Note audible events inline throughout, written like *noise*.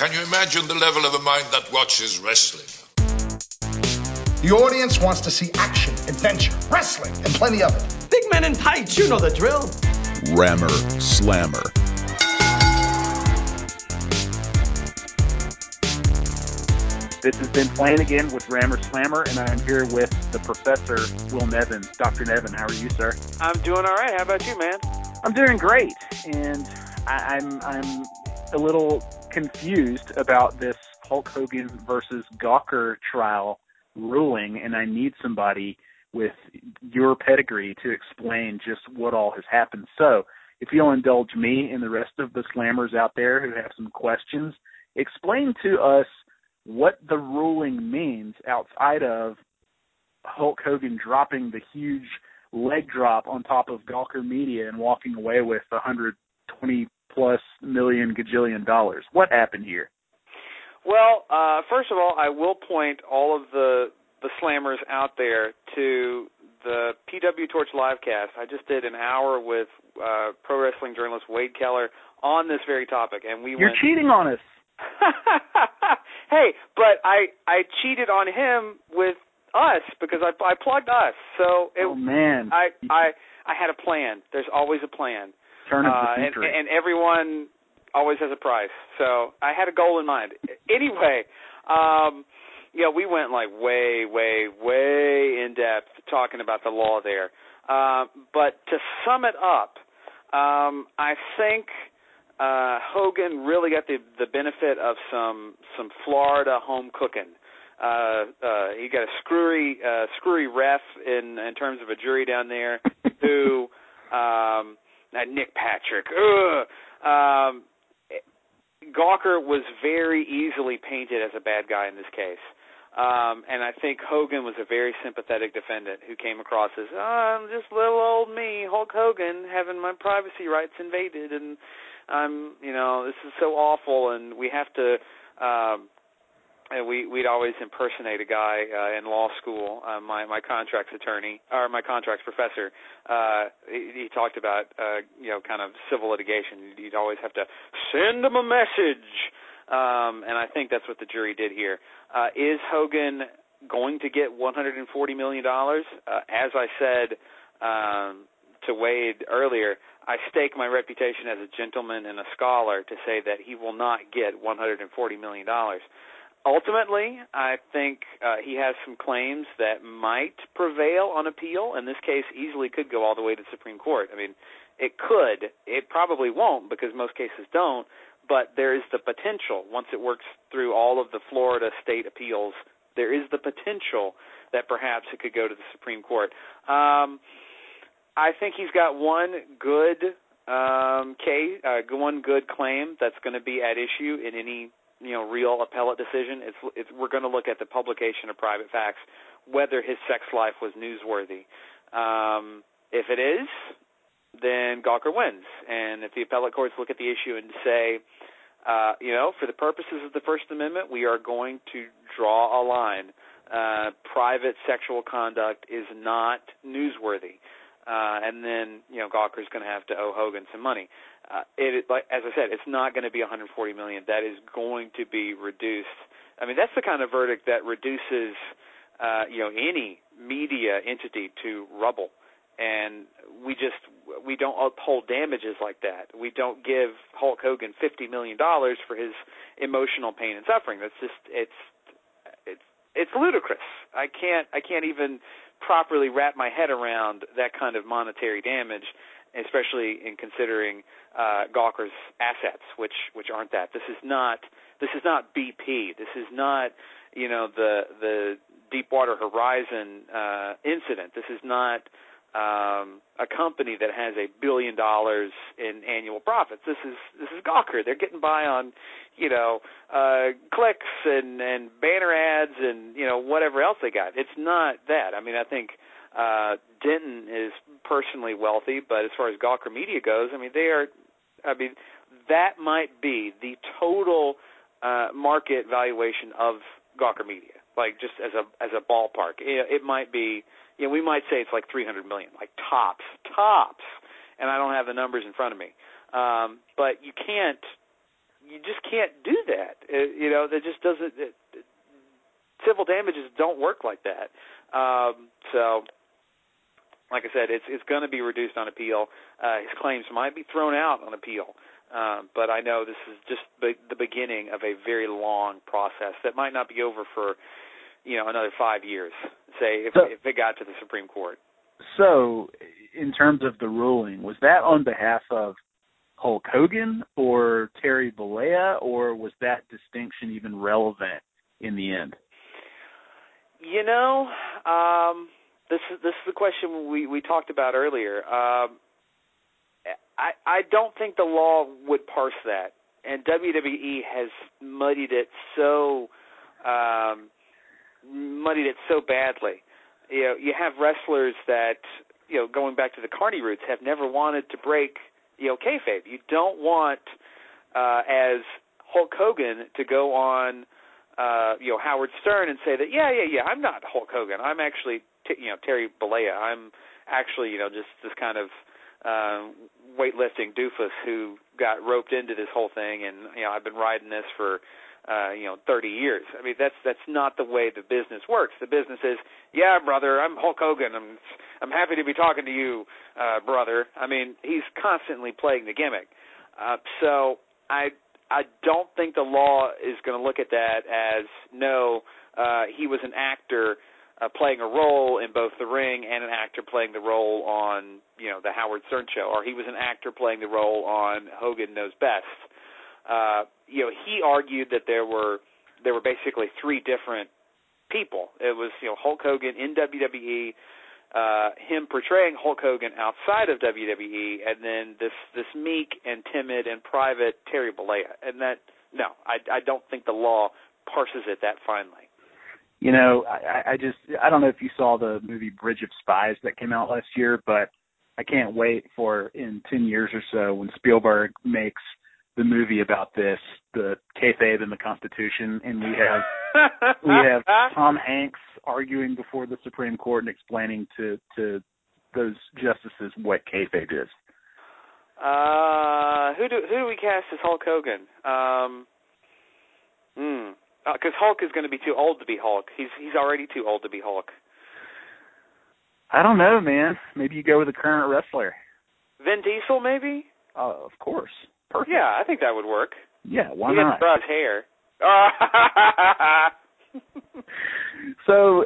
Can you imagine the level of a mind that watches wrestling? The audience wants to see action, adventure, wrestling, and plenty of it. Big men in tights, you know the drill. Rammer Slammer. This has been Playing Again with Rammer Slammer, and I am here with the professor, Will Nevin. Dr. Nevin, how are you, sir? I'm doing all right. How about you, man? I'm doing great, and I, I'm I'm a little confused about this Hulk Hogan versus Gawker trial ruling, and I need somebody with your pedigree to explain just what all has happened. So, if you'll indulge me and the rest of the slammers out there who have some questions, explain to us what the ruling means outside of Hulk Hogan dropping the huge leg drop on top of Gawker Media and walking away with 120 plus million gajillion dollars. What happened here? Well, uh, first of all, I will point all of the the slammers out there to the PW Torch livecast. I just did an hour with uh, pro wrestling journalist Wade Keller on this very topic, and we You're went. cheating on us. *laughs* hey, but I I cheated on him with us because I I plugged us. So it, oh man, I I I had a plan. There's always a plan. Uh, and, and everyone always has a price. So I had a goal in mind. Anyway, um, know, we went like way, way, way in depth talking about the law there. Uh, but to sum it up, um, I think uh, Hogan really got the the benefit of some some Florida home cooking. Uh, uh, he got a screwy uh, screwy ref in in terms of a jury down there who *laughs* um, uh, Nick Patrick. Ugh. Um, Gawker was very easily painted as a bad guy in this case. Um, and I think Hogan was a very sympathetic defendant who came across as, oh, I'm just little old me, Hulk Hogan, having my privacy rights invaded, and I'm, you know, this is so awful, and we have to um, and we we'd always impersonate a guy uh, in law school. Uh, my my contracts attorney or my contracts professor, uh, he, he talked about uh, you know kind of civil litigation. You'd always have to send him a message, um, and I think that's what the jury did here. Uh, is Hogan going to get 140 million dollars? Uh, as I said um, to Wade earlier, I stake my reputation as a gentleman and a scholar to say that he will not get 140 million dollars ultimately, I think uh, he has some claims that might prevail on appeal. and this case, easily could go all the way to the Supreme Court. I mean, it could. It probably won't because most cases don't. But there is the potential once it works through all of the Florida state appeals. There is the potential that perhaps it could go to the Supreme Court. Um, I think he's got one good um, case, uh, one good claim that's going to be at issue in any you know real appellate decision. It's it's we're going to look at the publication of private facts, whether his sex life was newsworthy. Um, if it is, then Gawker wins, and if the appellate courts look at the issue and say, uh, you know, for the purposes of the First Amendment, we are going to draw a line. Uh, private sexual conduct is not newsworthy. Uh, and then you know Gawker's going to have to owe Hogan some money uh, it like as I said, it's not going to be 140 million. That is going to be reduced. I mean, that's the kind of verdict that reduces, uh, you know, any media entity to rubble. And we just we don't uphold damages like that. We don't give Hulk Hogan 50 million dollars for his emotional pain and suffering. That's just it's it's it's ludicrous. I can't I can't even properly wrap my head around that kind of monetary damage especially in considering uh, Gawker's assets, which which aren't that. This is not this is not BP. This is not you know the the Deepwater Horizon uh, incident. This is not um, a company that has a billion dollars in annual profits. This is this is Gawker. They're getting by on you know uh, clicks and and banner ads and you know whatever else they got. It's not that. I mean, I think uh, Denton is personally wealthy, but as far as Gawker Media goes, I mean they are. I mean that might be the total uh, market valuation of Gawker Media, like just as a as a ballpark. It, it might be. You know, we might say it's like 300 million, like tops, tops, and I don't have the numbers in front of me. Um, but you can't you just can't do that. You know, that just doesn't. It, civil damages don't work like that. Um, so, like I said, it's it's going to be reduced on appeal. Uh, his claims might be thrown out on appeal. Um, but I know this is just the, the beginning of a very long process that might not be over for, you know, another five years. Say if, So- if it got to the Supreme Court. So, in terms of the ruling, was that on behalf of Hulk Hogan or Terry Bollea, or was that distinction even relevant in the end? You know, um, this is this is the question we we talked about earlier. Um, I I don't think the law would parse that, and WWE has muddied it so um, muddied it so badly. You know, you have wrestlers that you know, going back to the carny roots, have never wanted to break you know kayfabe. You don't want uh, as Hulk Hogan to go on uh, you know Howard Stern and say that yeah yeah yeah I'm not Hulk Hogan I'm actually you know Terry Bollea. I'm actually you know just this kind of um, weightlifting doofus who got roped into this whole thing and you know I've been riding this for uh, you know 30 years. I mean that's that's not the way the business works. The business is yeah brother I'm Hulk Hogan. I'm I'm happy to be talking to you uh, brother. I mean he's constantly playing the gimmick. Uh, so I I don't think the law is going to look at that as no, uh, he was an actor uh, playing a role in both the ring and an actor playing the role on you know the Howard Stern show, or he was an actor playing the role on Hogan Knows Best. Uh, you know, he argued that there were there were basically three different people. It was you know Hulk Hogan in WWE, uh, him portraying Hulk Hogan outside of WWE, and then this this meek and timid and private Terry Bollea. And that no, I I don't think the law parses it that finely. You know, I, I just I don't know if you saw the movie Bridge of Spies that came out last year, but I can't wait for in ten years or so when Spielberg makes the movie about this, the kayfabe and the Constitution, and we have we have *laughs* Tom Hanks arguing before the Supreme Court and explaining to to those justices what kayfabe is. Uh, who do who do we cast as Hulk Hogan? Um, hmm. Because Hulk is going to be too old to be Hulk. He's he's already too old to be Hulk. I don't know, man. Maybe you go with a current wrestler. Vin Diesel, maybe. Uh, of course. Perfect. Yeah, I think that would work. Yeah, why he not? has brown hair. *laughs* so,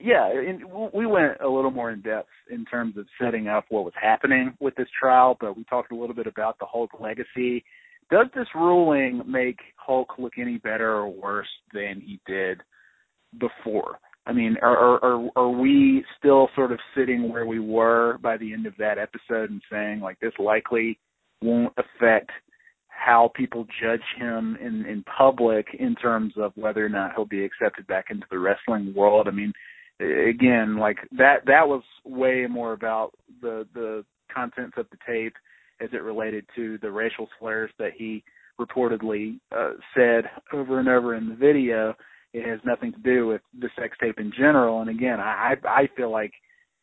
yeah, and we went a little more in depth in terms of setting up what was happening with this trial, but we talked a little bit about the Hulk legacy. Does this ruling make Hulk look any better or worse than he did before? I mean, are are are we still sort of sitting where we were by the end of that episode and saying like this likely won't affect how people judge him in in public in terms of whether or not he'll be accepted back into the wrestling world. I mean, again, like that that was way more about the the contents of the tape as it related to the racial slurs that he reportedly uh, said over and over in the video. It has nothing to do with the sex tape in general. And again, I I feel like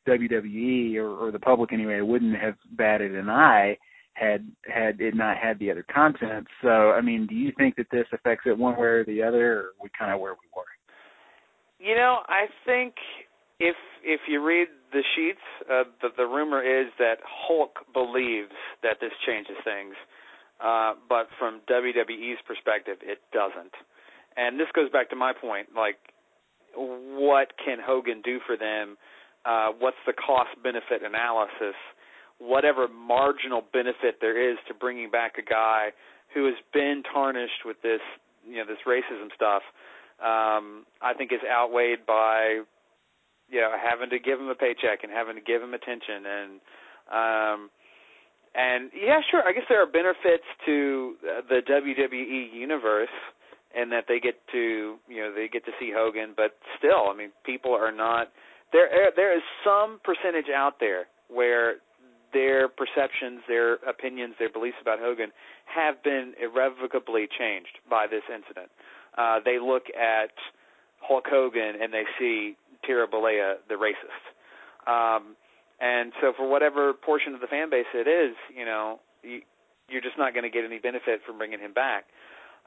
WWE or, or the public anyway wouldn't have batted an eye had had it not had the other content. So, I mean, do you think that this affects it one way or the other, or we kind of where we were? You know, I think if if you read the sheets, uh, the the rumor is that Hulk believes that this changes things, uh, but from WWE's perspective, it doesn't. And this goes back to my point, like, what can Hogan do for them? Uh, what's the cost benefit analysis? whatever marginal benefit there is to bringing back a guy who has been tarnished with this you know this racism stuff um i think is outweighed by you know having to give him a paycheck and having to give him attention and um and yeah sure i guess there are benefits to the WWE universe and that they get to you know they get to see Hogan but still i mean people are not there there is some percentage out there where their perceptions, their opinions, their beliefs about Hogan have been irrevocably changed by this incident. Uh, they look at Hulk Hogan and they see Terry Bollea, the racist. Um, and so, for whatever portion of the fan base it is, you know, you, you're just not going to get any benefit from bringing him back.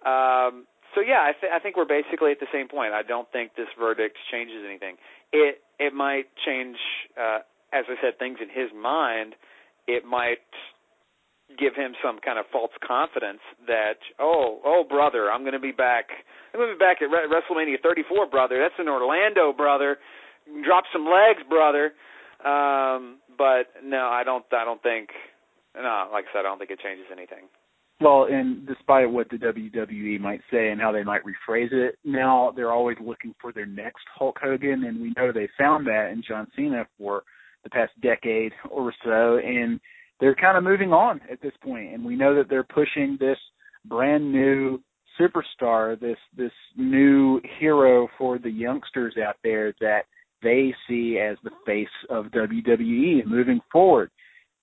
Um, so yeah, I, th- I think we're basically at the same point. I don't think this verdict changes anything. It it might change, uh, as I said, things in his mind. It might give him some kind of false confidence that oh oh brother, I'm going to be back. I'm going to be back at Re- WrestleMania 34, brother. That's in Orlando, brother. Drop some legs, brother. Um, but no, I don't. I don't think. No, like I said, I don't think it changes anything. Well, and despite what the WWE might say and how they might rephrase it, now they're always looking for their next Hulk Hogan, and we know they found that in John Cena for the past decade or so, and they're kind of moving on at this point, and we know that they're pushing this brand new superstar, this this new hero for the youngsters out there that they see as the face of WWE moving forward.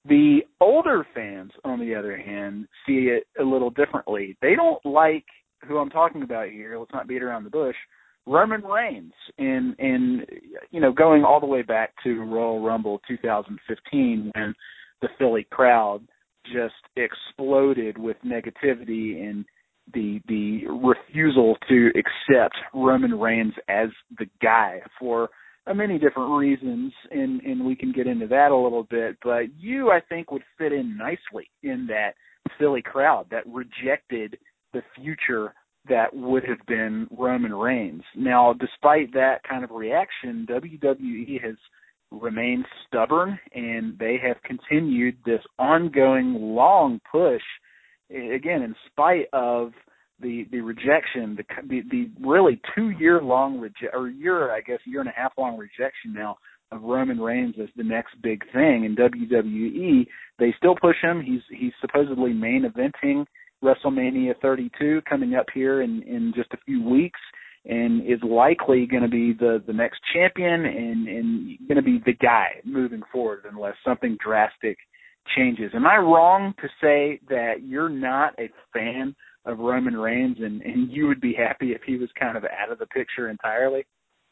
The older fans, on the other hand, see it a little differently. They don't like who I'm talking about here. Let's not beat around the bush. Roman Reigns, and and you know, going all the way back to Royal Rumble 2015, when the Philly crowd just exploded with negativity and the the refusal to accept Roman Reigns as the guy for many different reasons, and and we can get into that a little bit. But you, I think, would fit in nicely in that Philly crowd that rejected the future that would have been Roman Reigns. Now, despite that kind of reaction, WWE has remained stubborn, and they have continued this ongoing long push. Again, in spite of the the rejection, the the, the really two year long reject or year I guess year and a half long rejection now of Roman Reigns as the next big thing in WWE. They still push him. He's he's supposedly main eventing WrestleMania 32 coming up here in in just a few weeks and is likely going to be the the next champion and and going to be the guy moving forward unless something drastic changes. Am I wrong to say that you're not a fan of Roman Reigns, and, and you would be happy if he was kind of out of the picture entirely?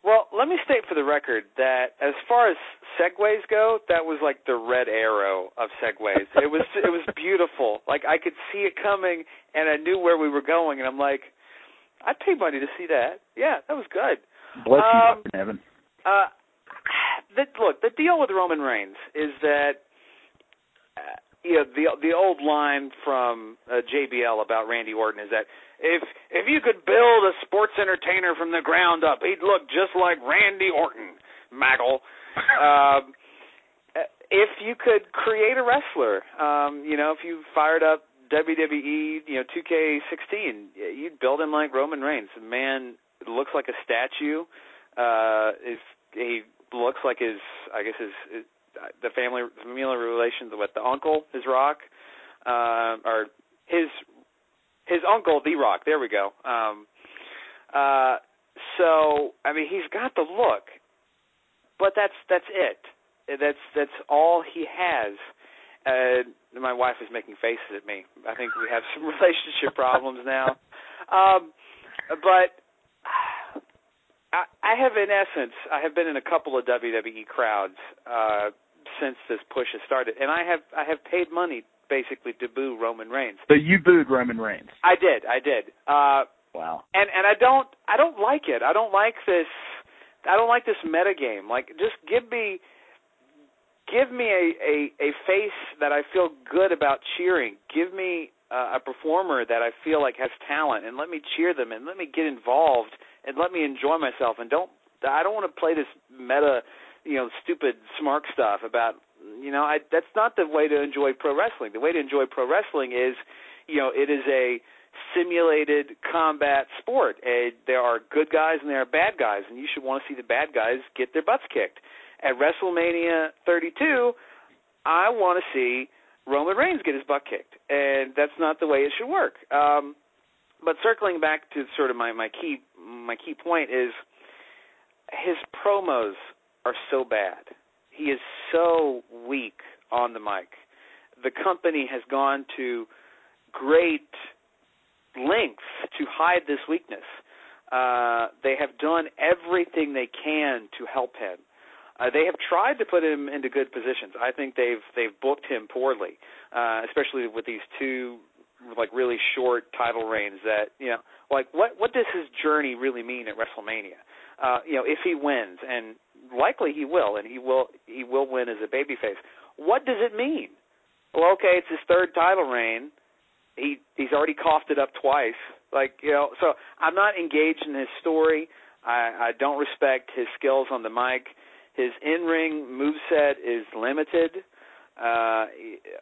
Well, let me state for the record that as far as segues go, that was like the red arrow of segues. It was it was beautiful. Like I could see it coming, and I knew where we were going, and I'm like, I'd pay money to see that. Yeah, that was good. Bless um, you, Evan. Uh, the, look, the deal with Roman Reigns is that uh, you know the the old line from uh, JBL about Randy Orton is that if if you could build a sports entertainer from the ground up, he'd look just like Randy Orton, Maggle. *laughs* um, if you could create a wrestler, um, you know, if you fired up WWE, you know, 2K16, you'd build him like Roman Reigns. The man looks like a statue. Uh, if he looks like his, I guess his, his the family familial relations with the uncle, his Rock, uh, or his his uncle, the Rock. There we go. Um, uh, so I mean, he's got the look, but that's that's it. That's that's all he has. Uh, my wife is making faces at me. I think we have some *laughs* relationship problems now. Um, but I, I have, in essence, I have been in a couple of WWE crowds uh, since this push has started, and I have I have paid money basically to boo Roman Reigns. So you booed Roman Reigns. I did, I did. Uh, wow. And and I don't I don't like it. I don't like this. I don't like this meta game. Like, just give me give me a a, a face that I feel good about cheering. Give me uh, a performer that I feel like has talent, and let me cheer them, and let me get involved, and let me enjoy myself. And don't I don't want to play this meta you know stupid smart stuff about you know I that's not the way to enjoy pro wrestling. The way to enjoy pro wrestling is you know it is a simulated combat sport. And there are good guys and there are bad guys, and you should want to see the bad guys get their butts kicked. At WrestleMania 32, I want to see Roman Reigns get his butt kicked, and that's not the way it should work. Um, but circling back to sort of my my key my key point is his promos are so bad. He is so weak on the mic. The company has gone to great lengths to hide this weakness. Uh, they have done everything they can to help him. Uh, they have tried to put him into good positions. I think they've they've booked him poorly, uh, especially with these two like really short title reigns that you know Like, what what does his journey really mean at WrestleMania? Uh, you know, if he wins, and likely he will, and he will he will win as a babyface. What does it mean? Well, okay, it's his third title reign. He he's already coughed it up twice. Like you know, so I'm not engaged in his story. I, I don't respect his skills on the mic. His in-ring moveset is limited, uh,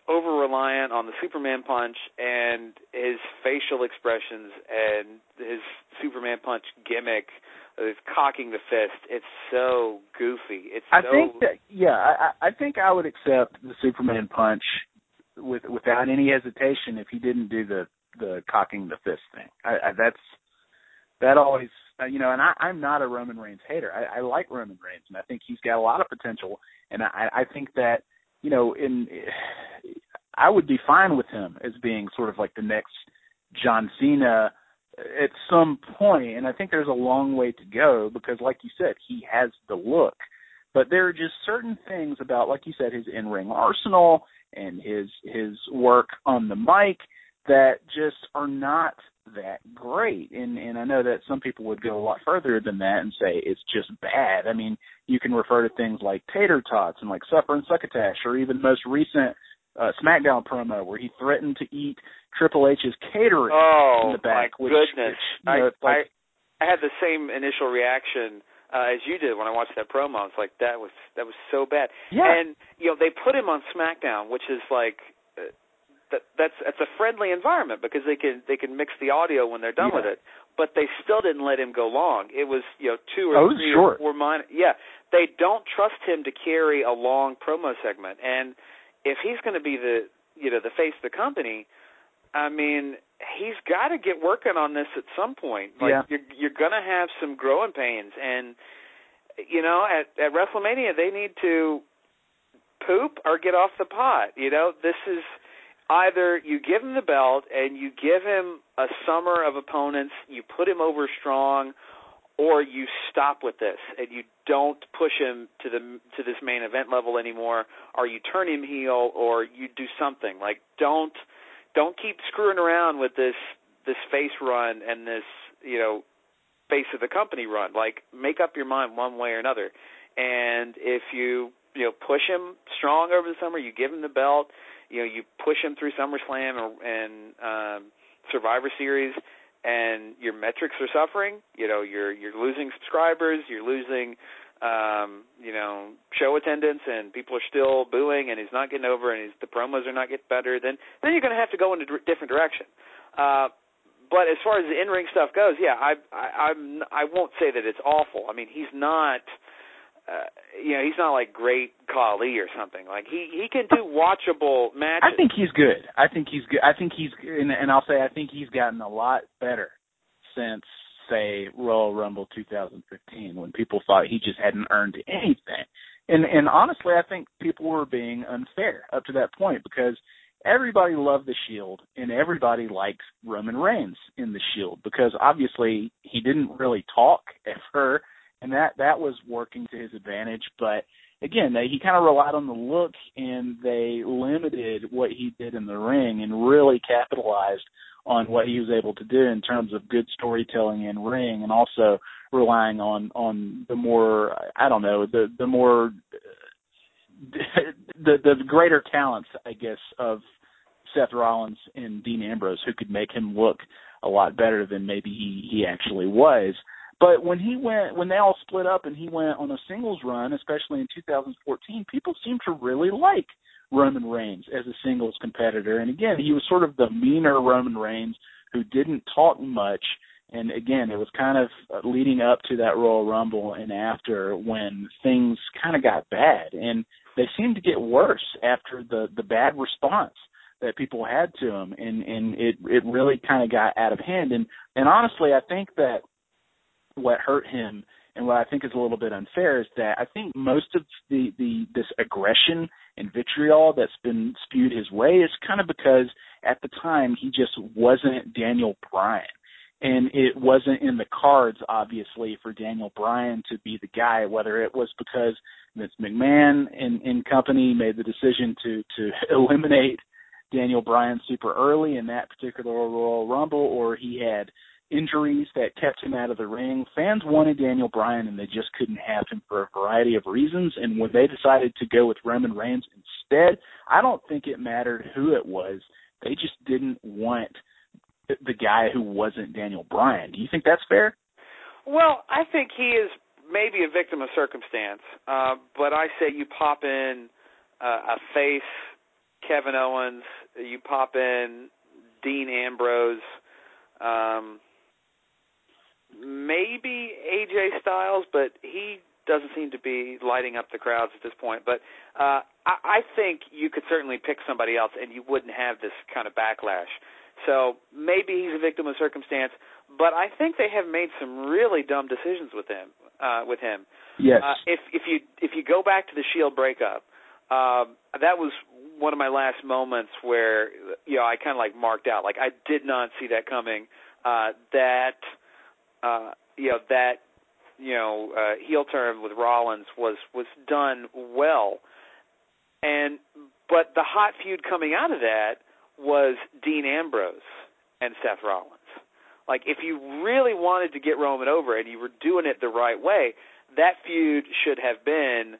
over reliant on the Superman punch and his facial expressions and his Superman punch gimmick, his cocking the fist. It's so goofy. It's I so think that yeah, I, I think I would accept the Superman punch with without any hesitation if he didn't do the the cocking the fist thing. I, I that's that always uh, you know, and I, I'm not a Roman Reigns hater. I, I like Roman Reigns, and I think he's got a lot of potential. And I, I think that you know, in I would be fine with him as being sort of like the next John Cena at some point. and I think there's a long way to go because, like you said, he has the look. But there are just certain things about, like you said, his in-ring arsenal and his his work on the mic that just are not that great. And and I know that some people would go a lot further than that and say it's just bad. I mean, you can refer to things like tater tots and like supper and succotash, or even most recent uh, SmackDown promo where he threatened to eat Triple H's catering oh, in the back. my which, goodness! Which, you know, I, like, I I had the same initial reaction uh, as you did when I watched that promo. It's like that was that was so bad. Yeah. And you know they put him on SmackDown, which is like that that's that's a friendly environment because they can they can mix the audio when they're done Yeah. with it. But they still didn't let him go long. It was you know two or Oh, three short. or four. Yeah, they don't trust him to carry a long promo segment. And if he's going to be the you know the face of the company, I mean he's got to get working on this at some point. Like Yeah. you're you're going to have some growing pains, and you know at at WrestleMania they need to poop or get off the pot. You know this is either you give him the belt and you give him a summer of opponents, you put him over strong, or you stop with this and you don't push him to the to this main event level anymore, or you turn him heel, or you do something like don't don't keep screwing around with this this face run and this you know face of the company run. Like make up your mind one way or another. And if you you know push him strong over the summer, you give him the belt, you know you push him through SummerSlam or, and um, Survivor Series, and your metrics are suffering. You know you're you're losing subscribers, you're losing um, you know show attendance, and people are still booing, and he's not getting over, and he's, the promos are not getting better. Then then you're going to have to go in a d- different direction. Uh, but as far as the in-ring stuff goes, yeah, I, I I'm I won't say that it's awful. I mean, he's not uh, you know, he's not like great Khali or something. Like he he can do watchable matches. I think he's good. I think he's good. I think he's and, and I'll say I think he's gotten a lot better since say Royal Rumble 2015 when people thought he just hadn't earned anything. And and honestly, I think people were being unfair up to that point because everybody loved the Shield and everybody liked Roman Reigns in the Shield because obviously he didn't really talk ever and that that was working to his advantage, but again, they, he kind of relied on the look, and they limited what he did in the ring, and really capitalized on what he was able to do in terms of good storytelling in ring, and also relying on on the more I don't know the the more the the greater talents I guess of Seth Rollins and Dean Ambrose, who could make him look a lot better than maybe he he actually was. But when he went, when they all split up and he went on a singles run, especially in 2014, people seemed to really like Roman Reigns as a singles competitor. And again, he was sort of the meaner Roman Reigns who didn't talk much. And again, it was kind of uh, leading up to that Royal Rumble and after when things kind of got bad. And they seemed to get worse after the the bad response that people had to him and and it it really kind of got out of hand and and honestly I think that what hurt him and what I think is a little bit unfair is that I think most of the the this aggression and vitriol that's been spewed his way is kind of because at the time he just wasn't Daniel Bryan. And it wasn't in the cards, obviously, for Daniel Bryan to be the guy, whether it was because Vince McMahon and, and company made the decision to to *laughs* eliminate Daniel Bryan super early in that particular Royal Rumble, or he had injuries that kept him out of the ring. Fans wanted Daniel Bryan and they just couldn't have him for a variety of reasons. And when they decided to go with Roman Reigns instead, I don't think it mattered who it was. They just didn't want the guy who wasn't Daniel Bryan. Do you think that's fair? Well, I think he is maybe a victim of circumstance, uh, but I say you pop in uh, a face, Kevin Owens, you pop in Dean Ambrose, um, maybe AJ Styles, but he doesn't seem to be lighting up the crowds at this point. But uh, I, I think you could certainly pick somebody else, and you wouldn't have this kind of backlash. So maybe he's a victim of circumstance, but I think they have made some really dumb decisions with him. Uh, with him, yes. Uh, if if you if you go back to the Shield breakup, um, that was one of my last moments where you know I kind of like marked out. Like I did not see that coming. Uh, that uh, you know that you know uh, heel turn with Rollins was was done well, and but the hot feud coming out of that was Dean Ambrose and Seth Rollins. Like if you really wanted to get Roman over and you were doing it the right way, that feud should have been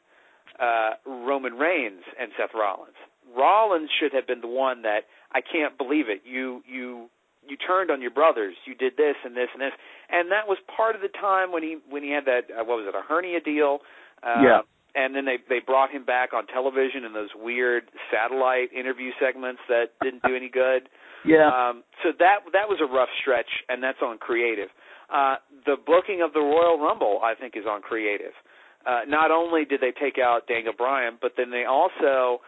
uh, Roman Reigns and Seth Rollins. Rollins should have been the one that I can't believe it. You you you turned on your brothers. You did this and this and this, and that was part of the time when he when he had that uh, what was it a hernia deal. Uh, yeah. And then they they brought him back on television in those weird satellite interview segments that didn't do any good. Yeah. Um, so that that was a rough stretch, and that's on creative. Uh, the booking of the Royal Rumble, I think, is on creative. Uh, not only did they take out Daniel Bryan, but then they also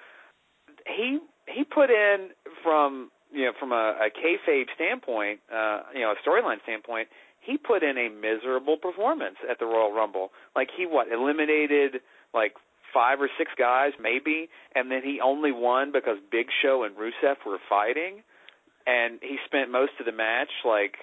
he he put in from you know from a, a kayfabe standpoint, uh, you know, a storyline standpoint, he put in a miserable performance at the Royal Rumble. Like he what eliminated like five or six guys maybe, and then he only won because Big Show and Rusev were fighting, and he spent most of the match like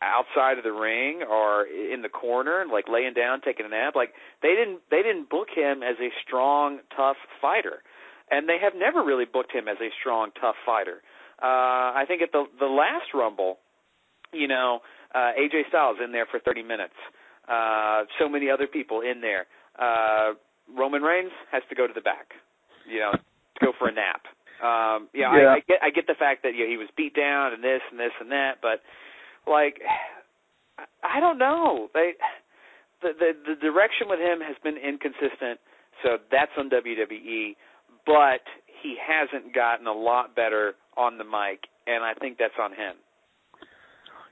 outside of the ring or in the corner like laying down taking a nap. Like they didn't they didn't book him as a strong tough fighter. And they have never really booked him as a strong tough fighter. Uh i think at the the last rumble you know uh AJ Styles in there for 30 minutes uh so many other people in there uh Roman Reigns has to go to the back you know go for a nap um yeah, yeah. I, I get I get the fact that you know, he was beat down and this and this and that but like I don't know. They the the the direction with him has been inconsistent, so that's on WWE, but he hasn't gotten a lot better on the mic and I think that's on him.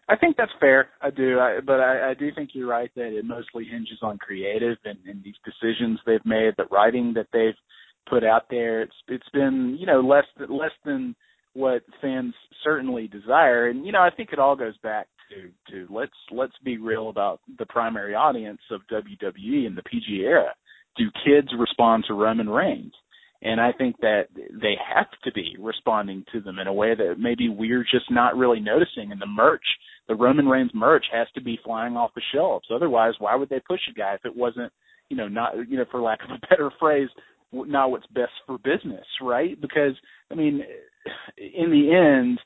I think that's fair. I do, I, but I, I do think you're right that it mostly hinges on creative and, and these decisions they've made, the writing that they've put out there. It's it's been you know less less than what fans certainly desire. And you know, I think it all goes back to to let's let's be real about the primary audience of WWE in the PG era. Do kids respond to Roman Reigns? And I think that they have to be responding to them in a way that maybe we're just not really noticing. And the merch, the Roman Reigns merch, has to be flying off the shelves. Otherwise, why would they push a guy if it wasn't, you know, not, you know, for lack of a *laughs* better phrase, not what's best for business, right? Because I mean, in the end,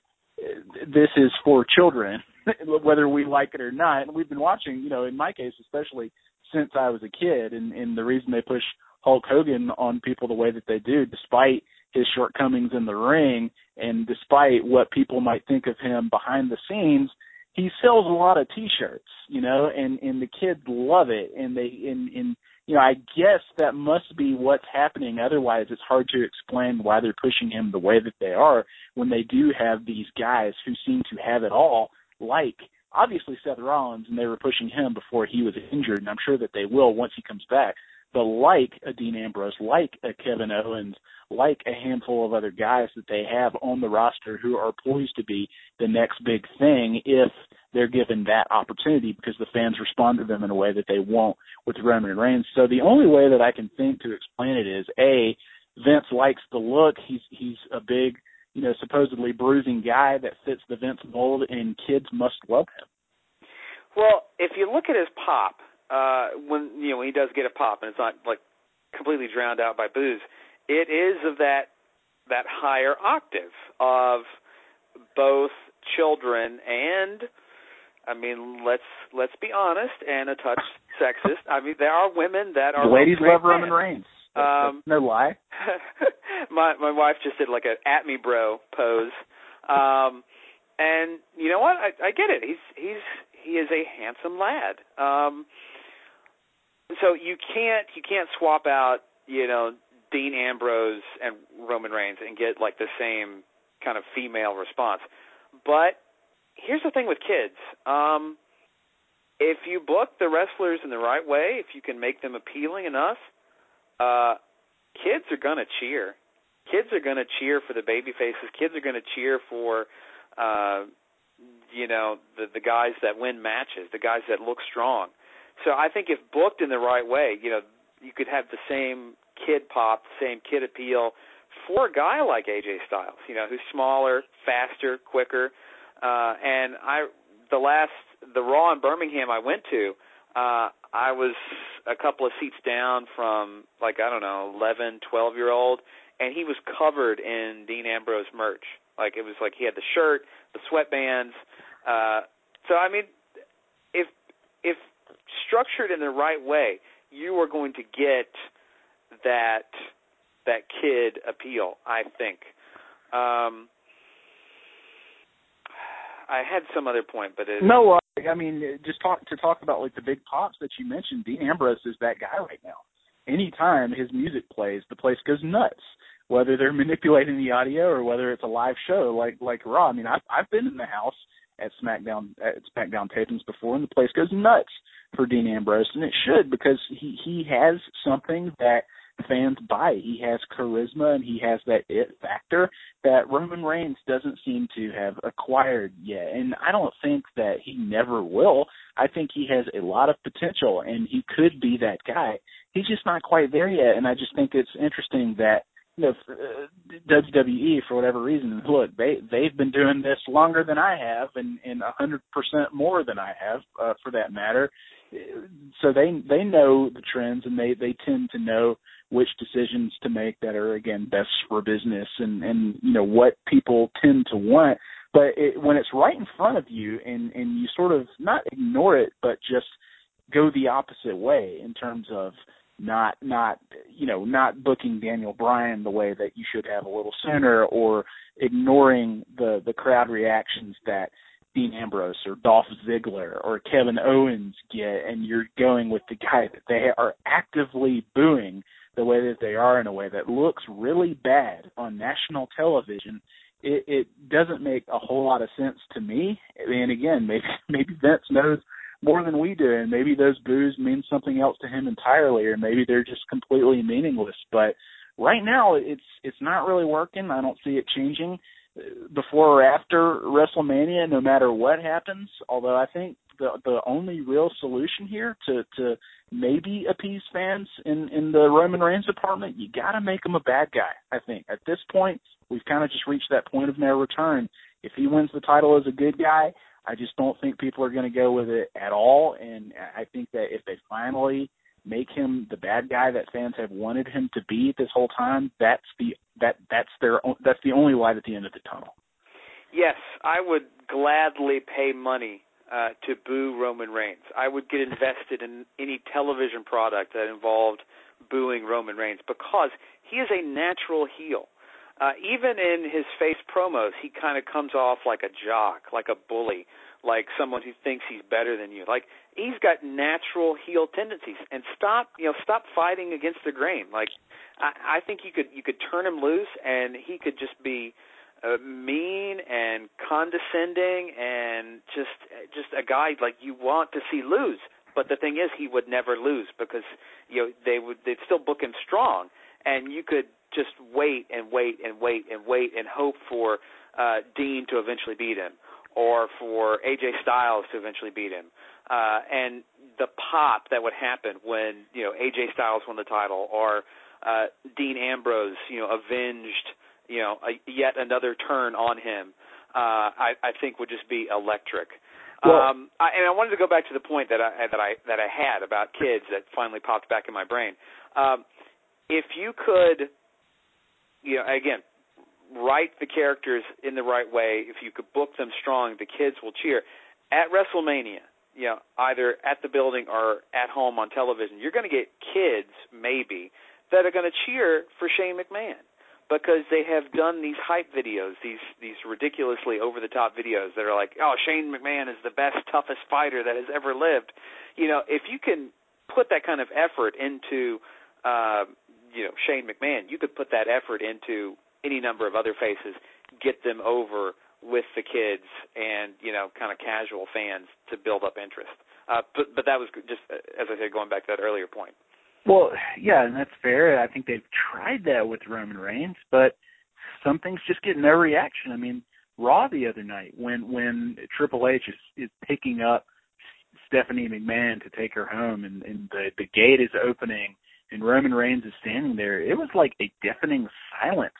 this is for children, *laughs* whether we like it or not. And we've been watching, you know, in my case especially since I was a kid, and, and the reason they push Hulk Hogan on people the way that they do, despite his shortcomings in the ring, and despite what people might think of him behind the scenes, he sells a lot of T-shirts, you know, and and the kids love it, and they and and you know, I guess that must be what's happening. Otherwise, it's hard to explain why they're pushing him the way that they are when they do have these guys who seem to have it all, like obviously Seth Rollins, and they were pushing him before he was injured, and I'm sure that they will once he comes back. But like a Dean Ambrose, like a Kevin Owens, like a handful of other guys that they have on the roster who are poised to be the next big thing if they're given that opportunity because the fans respond to them in a way that they won't with Roman Reigns. So the only way that I can think to explain it is a Vince likes the look. He's he's a big, you know, supposedly bruising guy that fits the Vince mold, and kids must love him. Well, if you look at his pop, uh, when you know when he does get a pop, and it's not like completely drowned out by boos, it is of that that higher octave of both children and I mean, let's let's be honest and a touch sexist. I mean, there are women that are the ladies love Roman. Reigns. Um, no lie. *laughs* my my wife just did like a at me bro pose. Um and you know what? I I get it. He's he's he is a handsome lad. Um so you can't you can't swap out, you know, Dean Ambrose and Roman Reigns and get like the same kind of female response. But here's the thing with kids. Um if you book the wrestlers in the right way, if you can make them appealing enough, uh kids are going to cheer. Kids are going to cheer for the baby faces. Kids are going to cheer for uh you know, the the guys that win matches, the guys that look strong. So I think if booked in the right way, you know, you could have the same kid pop, the same kid appeal for a guy like AJ Styles, you know, who's smaller, faster, quicker. Uh and I the last the Raw in Birmingham I went to, uh I was a couple of seats down from like I don't know, eleven, twelve year old and he was covered in Dean Ambrose merch. Like it was like he had the shirt, the sweatbands. Uh so I mean structured in the right way, you are going to get that that kid appeal, I think. Um I had some other point, but it, No, uh, I mean just talk to talk about like the big pops that you mentioned. Dean Ambrose is that guy right now. Anytime his music plays, the place goes nuts. Whether they're *laughs* manipulating the audio or whether it's a live show like like Raw. I mean, I've I've been in the house at SmackDown at SmackDown tapings before, and the place goes nuts for Dean Ambrose, and it should because he he has something that fans buy. He has charisma and he has that it factor that Roman Reigns doesn't seem to have acquired yet. And I don't think that he never will. I think he has a lot of potential and he could be that guy. He's just not quite there yet. And I just think it's interesting that you know uh, WWE for whatever reason look they they've been doing this longer than I have and and a hundred percent more than I have uh, for that matter. So they they know the trends and they they tend to know which decisions to make that are again best for business and and you know what people tend to want. But it, when it's right in front of you and and you sort of not ignore it but just go the opposite way in terms of not not you know not booking Daniel Bryan the way that you should have a little sooner or ignoring the the crowd reactions that Dean Ambrose or Dolph Ziggler or Kevin Owens get and you're going with the guy that they are actively booing the way that they are in a way that looks really bad on national television it, it doesn't make a whole lot of sense to me. And again maybe *laughs* maybe Vince knows more than we do and maybe those boos mean something else to him entirely or maybe they're just completely meaningless but right now it's it's not really working i don't see it changing uh, before or after WrestleMania, no matter what happens. Although I think the the only real solution here to to maybe appease fans in in the Roman Reigns department, you got to make him a bad guy. I think at this point we've kind of just reached that point of no return. If he wins the title as a good guy, I just don't think people are going to go with it at all. And I think that if they finally make him the bad guy that fans have wanted him to be this whole time, that's the that that's their that's the only light at the end of the tunnel. Yes, I would gladly pay money uh, to boo Roman Reigns. I would get invested in any television product that involved booing Roman Reigns because he is a natural heel. Uh, even in his face promos, he kind of comes off like a jock, like a bully, like someone who thinks he's better than you. Like he's got natural heel tendencies. And stop, you know, stop fighting against the grain. Like I, I think you could you could turn him loose, and he could just be uh, mean and condescending, and just just a guy like you want to see lose. But the thing is, he would never lose because you know they would they'd still book him strong, and you could just wait and wait and wait and wait and hope for uh, Dean to eventually beat him, or for AJ Styles to eventually beat him, uh, and the pop that would happen when you know AJ Styles won the title, or uh, Dean Ambrose, you know, avenged, you know, a, yet another turn on him. Uh, I, I think would just be electric. Well, um, I, and I wanted to go back to the point that I that I that I had about kids that finally popped back in my brain. Um, if you could, you know, again, write the characters in the right way, if you could book them strong, the kids will cheer. at WrestleMania, you know, either at the building or at home on television, you're going to get kids maybe that are going to cheer for Shane McMahon because they have done these hype videos, these these ridiculously over the top videos that are like, "Oh, Shane McMahon is the best toughest fighter that has ever lived." You know, if you can put that kind of effort into uh, you know, Shane McMahon, you could put that effort into any number of other faces, get them over with the kids and you know kind of casual fans to build up interest. Uh, but but that was just as I said, going back to that earlier point. Well, yeah, and that's fair. I think they've tried that with Roman Reigns, but some things just get no reaction. I mean, Raw the other night when when Triple H is, is picking up Stephanie McMahon to take her home, and, and the the gate is opening, and Roman Reigns is standing there. It was like a deafening silence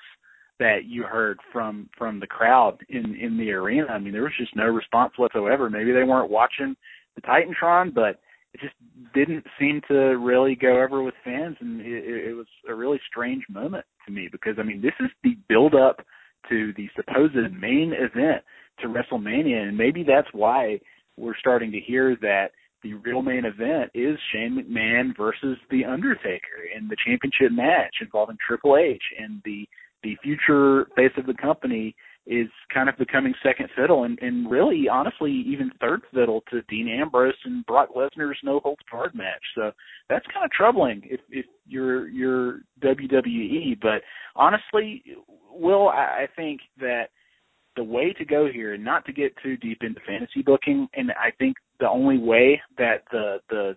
that you heard from from the crowd in in the arena. I mean, there was just no response whatsoever. Maybe they weren't watching the Titantron, but it just didn't seem to really go over with fans, and it, it was a really strange moment to me because I mean, this is the build up to the supposed main event to WrestleMania, and maybe that's why we're starting to hear that the real main event is Shane McMahon versus The Undertaker in the championship match involving Triple H and the the future face of the company is kind of becoming second fiddle and, and really honestly even third fiddle to Dean Ambrose and Brock Lesnar's no holds barred match. So that's kind of troubling if if you're you're WWE. But honestly, Will, I, I think that the way to go here, and not to get too deep into fantasy booking, and I think the only way that the the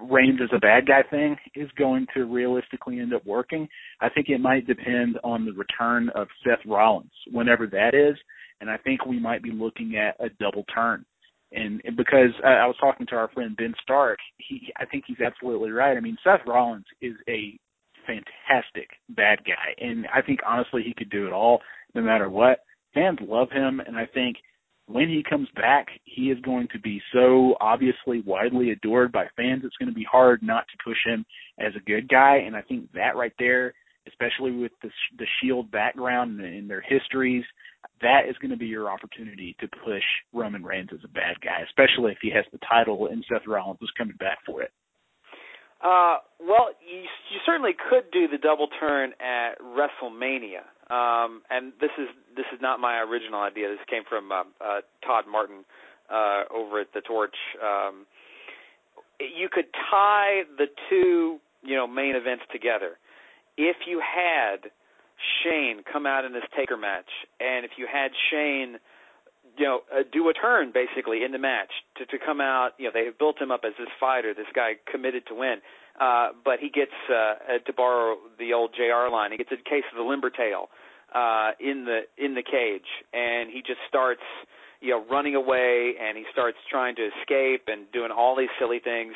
Reigns as a bad guy thing is going to realistically end up working. I think it might depend on the return of Seth Rollins, whenever that is, and I think we might be looking at a double turn. And, and because I, I was talking to our friend Ben Stark, he I think he's absolutely right. I mean, Seth Rollins is a fantastic bad guy, and I think honestly he could do it all, no matter what. Fans love him, and I think when he comes back, he is going to be so obviously widely adored by fans. It's going to be hard not to push him as a good guy, and I think that right there, especially with the the Shield background and, and their histories, that is going to be your opportunity to push Roman Reigns as a bad guy, especially if he has the title and Seth Rollins is coming back for it. Uh, well, you, you certainly could do the double turn at WrestleMania. Um, and this is this is not my original idea. This came from uh, uh, Todd Martin uh, over at the Torch. Um, you could tie the two, you know, main events together. If you had Shane come out in this Taker match, and if you had Shane, you know, uh, do a turn basically in the match to to come out, you know, they have built him up as this fighter, this guy committed to win. Uh, but he gets uh, to borrow the old JR line. He gets a case of the limber tail uh, in the in the cage, and he just starts you know running away, and he starts trying to escape and doing all these silly things,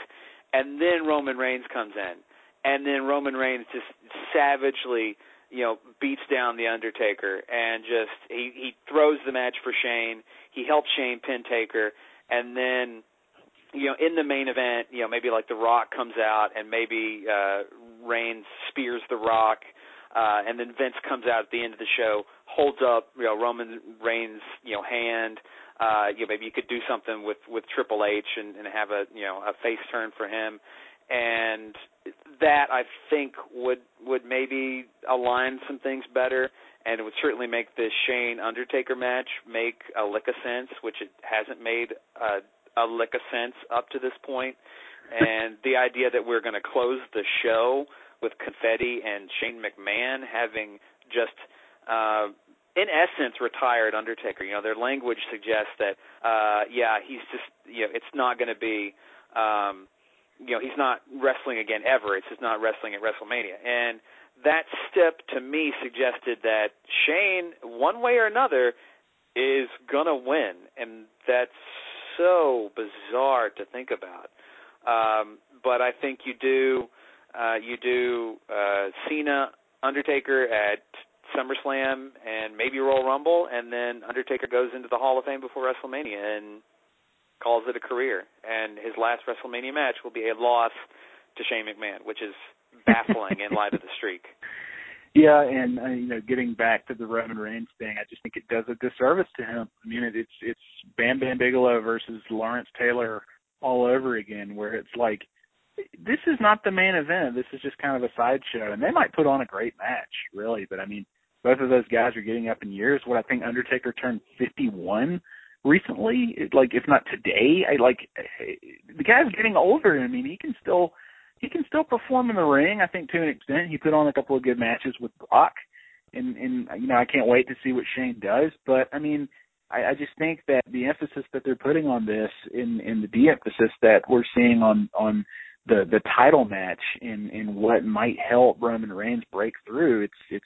and then Roman Reigns comes in, and then Roman Reigns just savagely you know beats down the Undertaker, and just he he throws the match for Shane. He helps Shane pin Taker, and then you know, in the main event, you know, maybe like The Rock comes out and maybe uh Reigns spears The Rock uh, and then Vince comes out at the end of the show, holds up, you know, Roman Reigns, you know, hand. Uh, you know, maybe you could do something with with Triple H and, and have a you know a face turn for him, and that I think would would maybe align some things better, and it would certainly make this Shane Undertaker match make a lick of sense, which it hasn't made a, a lick of sense up to this point. *laughs* And the idea that we're going to close the show with confetti and Shane McMahon having just uh in essence retired Undertaker. You know, their language suggests that uh yeah, he's just you know, it's not going to be um you know, he's not wrestling again ever. It's just not wrestling at WrestleMania. And that step to me suggested that Shane one way or another is going to win and that's so bizarre to think about. Um but I think you do uh, you do uh, Cena, Undertaker at SummerSlam, and maybe Royal Rumble, and then Undertaker goes into the Hall of Fame before WrestleMania and calls it a career. And his last WrestleMania match will be a loss to Shane McMahon, which is baffling in light of the streak. Yeah, and uh, you know, getting back to the Roman Reigns thing, I just think it does a disservice to him. I mean, it, it's it's Bam Bam Bigelow versus Lawrence Taylor all over again, where it's like this is not the main event. This is just kind of a sideshow, and they might put on a great match, really. But I mean, both of those guys are getting up in years. What I think Undertaker turned 51 recently, like if not today. I like eh, the guy's getting older. I mean, he can still he can still perform in the ring. I think to an extent, he put on a couple of good matches with Brock, and and you know I can't wait to see what Shane does. But I mean, I, I just think that the emphasis that they're putting on this, in in the de-emphasis that we're seeing on on the the title match, in in what might help Roman Reigns break through, it's it's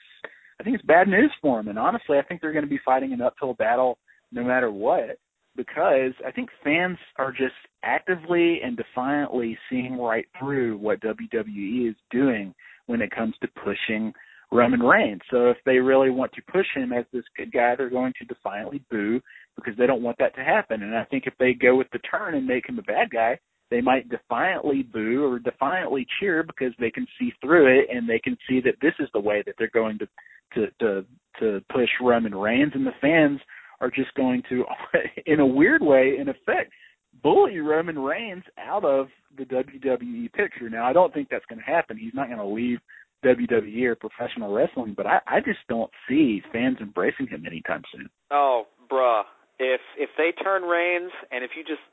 I think it's bad news for him. And honestly, I think they're going to be fighting an uphill battle no matter what because I think fans are just actively and defiantly seeing right through what WWE is doing when it comes to pushing Roman Reigns. So if they really want to push him as this good guy, they're going to defiantly boo because they don't want that to happen. And I think if they go with the turn and make him a bad guy, they might defiantly boo or defiantly cheer because they can see through it and they can see that this is the way that they're going to to to to push Roman Reigns and the fans are just going to, *laughs* in a weird way, in effect, bully Roman Reigns out of the WWE picture. Now, I don't think that's going to happen. He's not going to leave WWE or professional wrestling, but I, I just don't see fans embracing him anytime soon. Oh, bruh. If if they turn Reigns and if you just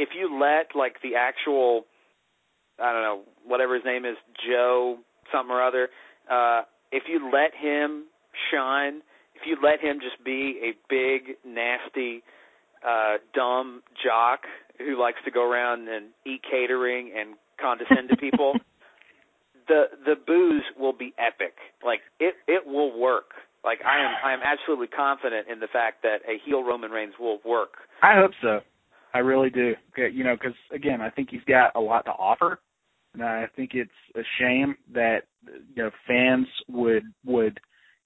if you let like the actual I don't know, whatever his name is, Joe something or other, uh, if you let him shine if you let him just be a big, nasty, uh, dumb jock who likes to go around and eat catering and condescend to people, *laughs* the the boos will be epic. Like it it will work. Like I am I am absolutely confident in the fact that a heel Roman Reigns will work. I hope so. I really do. You know, because again, I think he's got a lot to offer, and I think it's a shame that you know fans would would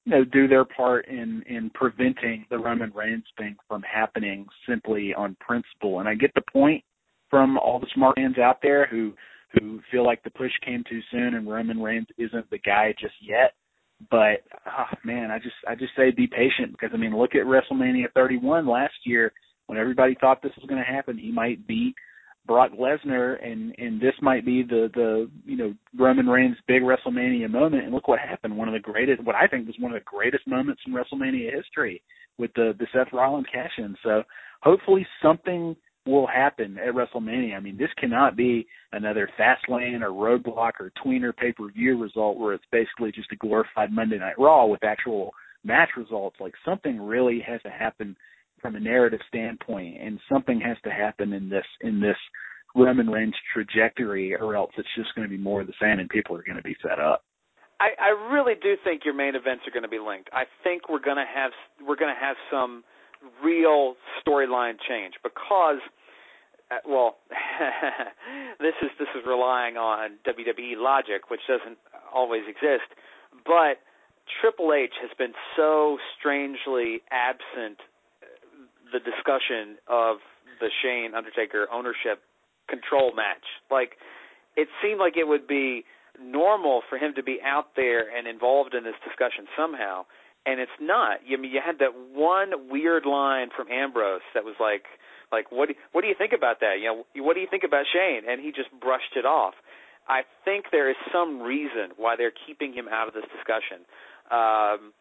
you know, do their part in in preventing the Roman Reigns thing from happening simply on principle. And I get the point from all the smart fans out there who who feel like the push came too soon and Roman Reigns isn't the guy just yet. But oh, man, I just I just say be patient because I mean look at WrestleMania 31 last year when everybody thought this was going to happen. He might beat Brock Lesnar, and and this might be the the you know Roman Reigns' big WrestleMania moment. And look what happened. One of the greatest, what I think was one of the greatest moments in WrestleMania history with the the Seth Rollins cash in. So hopefully something will happen at WrestleMania. I mean, this cannot be another Fastlane or Roadblock or Tweener pay per view result where it's basically just a glorified Monday Night Raw with actual match results. Like something really has to happen from a narrative standpoint, and something has to happen in this in this Roman Reigns trajectory, or else it's just going to be more of the same, and people are going to be fed up. I, I really do think your main events are going to be linked. I think we're going to have we're going to have some real storyline change because, uh, well, *laughs* this is this is relying on WWE logic, which doesn't always exist, but Triple H has been so strangely absent the discussion of the Shane Undertaker ownership control match. Like it seemed like it would be normal for him to be out there and involved in this discussion somehow, and it's not. I mean, you had that one weird line from Ambrose that was like, like what do, what do you think about that? You know, what do you think about Shane? And he just brushed it off. I think there is some reason why they're keeping him out of this discussion, um,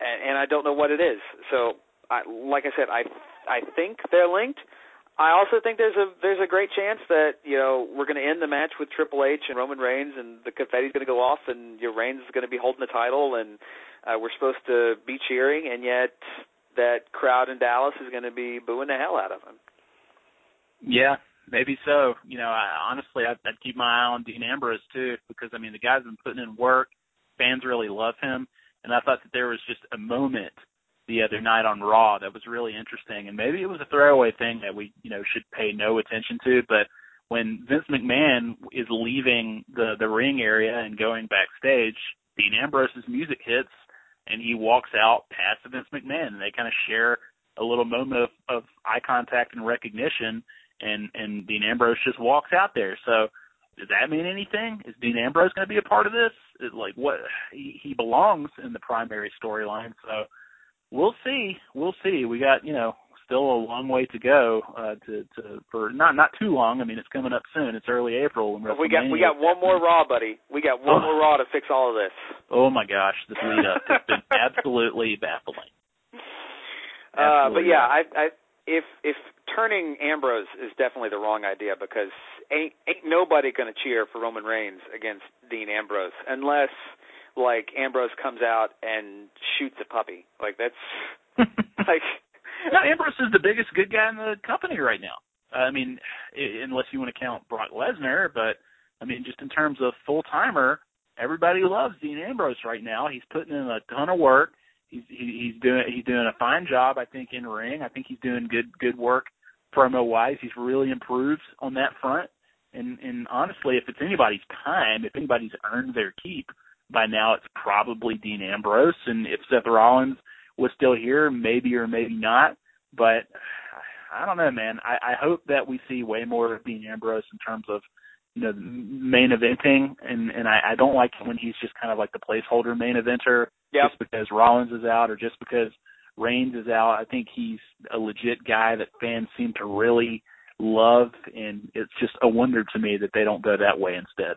and, and I don't know what it is. So I, like I said, I I think they're linked. I also think there's a there's a great chance that you know we're going to end the match with Triple H and Roman Reigns, and the confetti's going to go off, and your Reigns is going to be holding the title, and uh, we're supposed to be cheering, and yet that crowd in Dallas is going to be booing the hell out of him. Yeah, maybe so. You know, I, honestly, I'd, I'd keep my eye on Dean Ambrose too, because I mean the guy's been putting in work. Fans really love him, and I thought that there was just a moment the other night on Raw that was really interesting, and maybe it was a throwaway thing that we you know should pay no attention to, but when Vince McMahon is leaving the the ring area and going backstage, Dean Ambrose's music hits and he walks out past Vince McMahon and they kind of share a little moment of, of eye contact and recognition and and Dean Ambrose just walks out there. So does that mean anything? Is Dean Ambrose going to be a part of this? Is, like what he, he belongs in the primary storyline. So we'll see. We'll see. We got you know still a long way to go uh, to to for not not too long. I mean, it's coming up soon. It's early April. When we got we got one more Raw, buddy. We got one more Raw to fix all of this. Oh my gosh, this lead up has been *laughs* absolutely baffling. Uh, but yeah, I, I if if turning Ambrose is definitely the wrong idea because ain't ain't nobody going to cheer for Roman Reigns against Dean Ambrose unless like Ambrose comes out and shoots a puppy. Like that's *laughs* like no, Ambrose is the biggest good guy in the company right now. I mean, unless you want to count Brock Lesnar, but I mean, just in terms of full timer, everybody loves Dean Ambrose right now. He's putting in a ton of work. He's he, he's doing he's doing a fine job, I think, in ring. I think he's doing good good work promo wise. He's really improved on that front. And and honestly, if it's anybody's time, if anybody's earned their keep by now, it's probably Dean Ambrose. And if Seth Rollins was still here, maybe or maybe not. But I don't know, man. I, I hope that we see way more of Dean Ambrose in terms of you know main eventing, and and I, I don't like when he's just kind of like the placeholder main eventer, yep. just because Rollins is out or just because Reigns is out. I think he's a legit guy that fans seem to really love, and it's just a wonder to me that they don't go that way instead.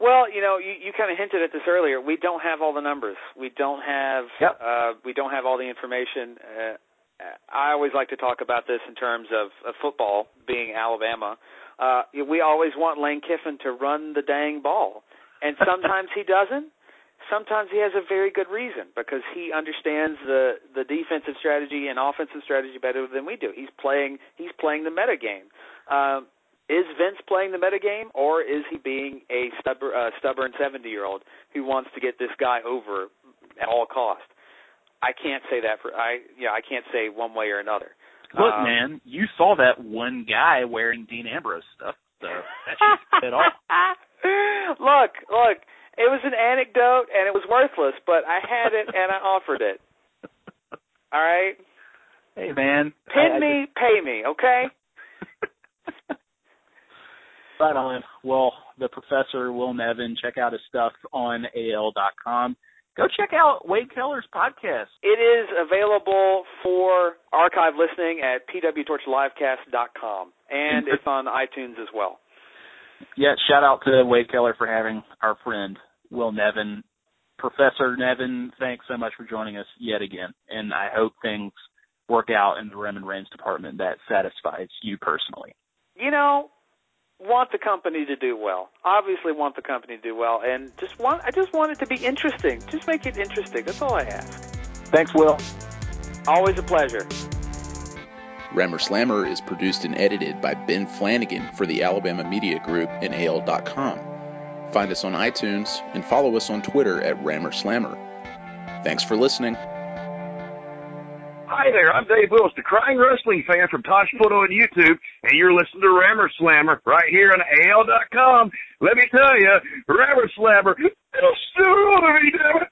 Well, you know, you, you kind of hinted at this earlier. We don't have all the numbers. We don't have yep. uh, we don't have all the information. Uh, I always like to talk about this in terms of, of football being Alabama. Uh, we always want Lane Kiffin to run the dang ball, and *laughs* sometimes he doesn't. Sometimes he has a very good reason because he understands the the defensive strategy and offensive strategy better than we do. He's playing he's playing the meta game. Um, is Vince playing the metagame, or is he being a stubborn, uh, stubborn seventy-year-old who wants to get this guy over at all cost? I can't say that for I. Yeah, I can't say one way or another. Look, um, man, you saw that one guy wearing Dean Ambrose stuff, so that should fit all. look, look, it was an anecdote and it was worthless, but I had it and I offered it. *laughs* All right. Hey, man. Pin I, me, pay me, okay? Right on. Well, the professor Will Nevin, check out his stuff on AL.com. Go check out Wade Keller's podcast. It is available for archive listening at pwtorchlivecast.com, and it's on iTunes as well. Yeah, shout out to Wade Keller for having our friend Will Nevin. Professor Nevin, thanks so much for joining us yet again, and I hope things work out in the Roman Reigns department that satisfies you personally. You know, want the company to do well. Obviously, want the company to do well, and just want I just want it to be interesting. Just make it interesting. That's all I ask. Thanks, Will. Always a pleasure. Rammer Slammer is produced and edited by Ben Flanagan for the Alabama Media Group and AL.com. Find us on iTunes and follow us on Twitter at Rammer Slammer. Thanks for listening. Hi there, I'm Dave Willis, the crying wrestling fan from Tosh Photo on YouTube, and you're listening to Rammer Slammer right here on AL.com. Let me tell you, Rammer Slammer, it'll still me, damn it.